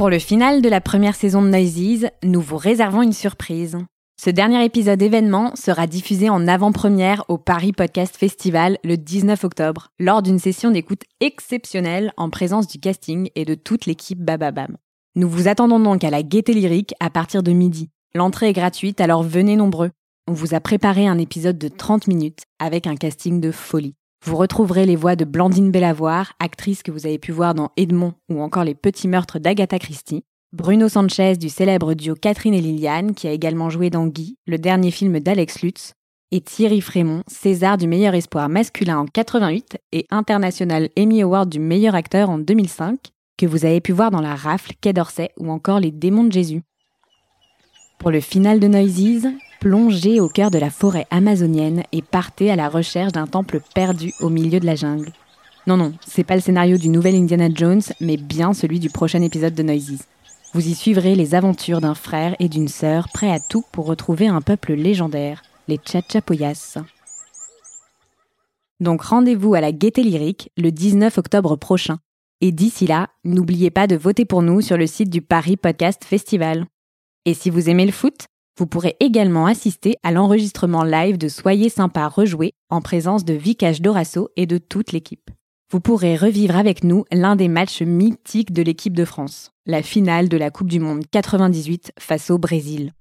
Pour le final de la première saison de Noises, nous vous réservons une surprise. Ce dernier épisode événement sera diffusé en avant-première au Paris Podcast Festival le 19 octobre, lors d'une session d'écoute exceptionnelle en présence du casting et de toute l'équipe Bababam. Nous vous attendons donc à la Gaieté Lyrique à partir de midi. L'entrée est gratuite, alors venez nombreux. On vous a préparé un épisode de 30 minutes avec un casting de folie. Vous retrouverez les voix de Blandine Bellavoir, actrice que vous avez pu voir dans Edmond ou encore Les Petits Meurtres d'Agatha Christie, Bruno Sanchez du célèbre duo Catherine et Liliane, qui a également joué dans Guy, le dernier film d'Alex Lutz, et Thierry Frémont, César du meilleur espoir masculin en 88 et international Emmy Award du meilleur acteur en 2005, que vous avez pu voir dans La Rafle, Quai d'Orsay ou encore Les Démons de Jésus. Pour le final de Noises, plongez au cœur de la forêt amazonienne et partez à la recherche d'un temple perdu au milieu de la jungle. Non, non, c'est pas le scénario du nouvel Indiana Jones, mais bien celui du prochain épisode de Noises. Vous y suivrez les aventures d'un frère et d'une sœur prêts à tout pour retrouver un peuple légendaire, les Chachapoyas. Donc rendez-vous à la Gaieté Lyrique le 19 octobre prochain. Et d'ici là, n'oubliez pas de voter pour nous sur le site du Paris Podcast Festival. Et si vous aimez le foot, vous pourrez également assister à l'enregistrement live de Soyez sympa rejoué en présence de Vikash Dorasso et de toute l'équipe. Vous pourrez revivre avec nous l'un des matchs mythiques de l'équipe de France, la finale de la Coupe du Monde 98 face au Brésil.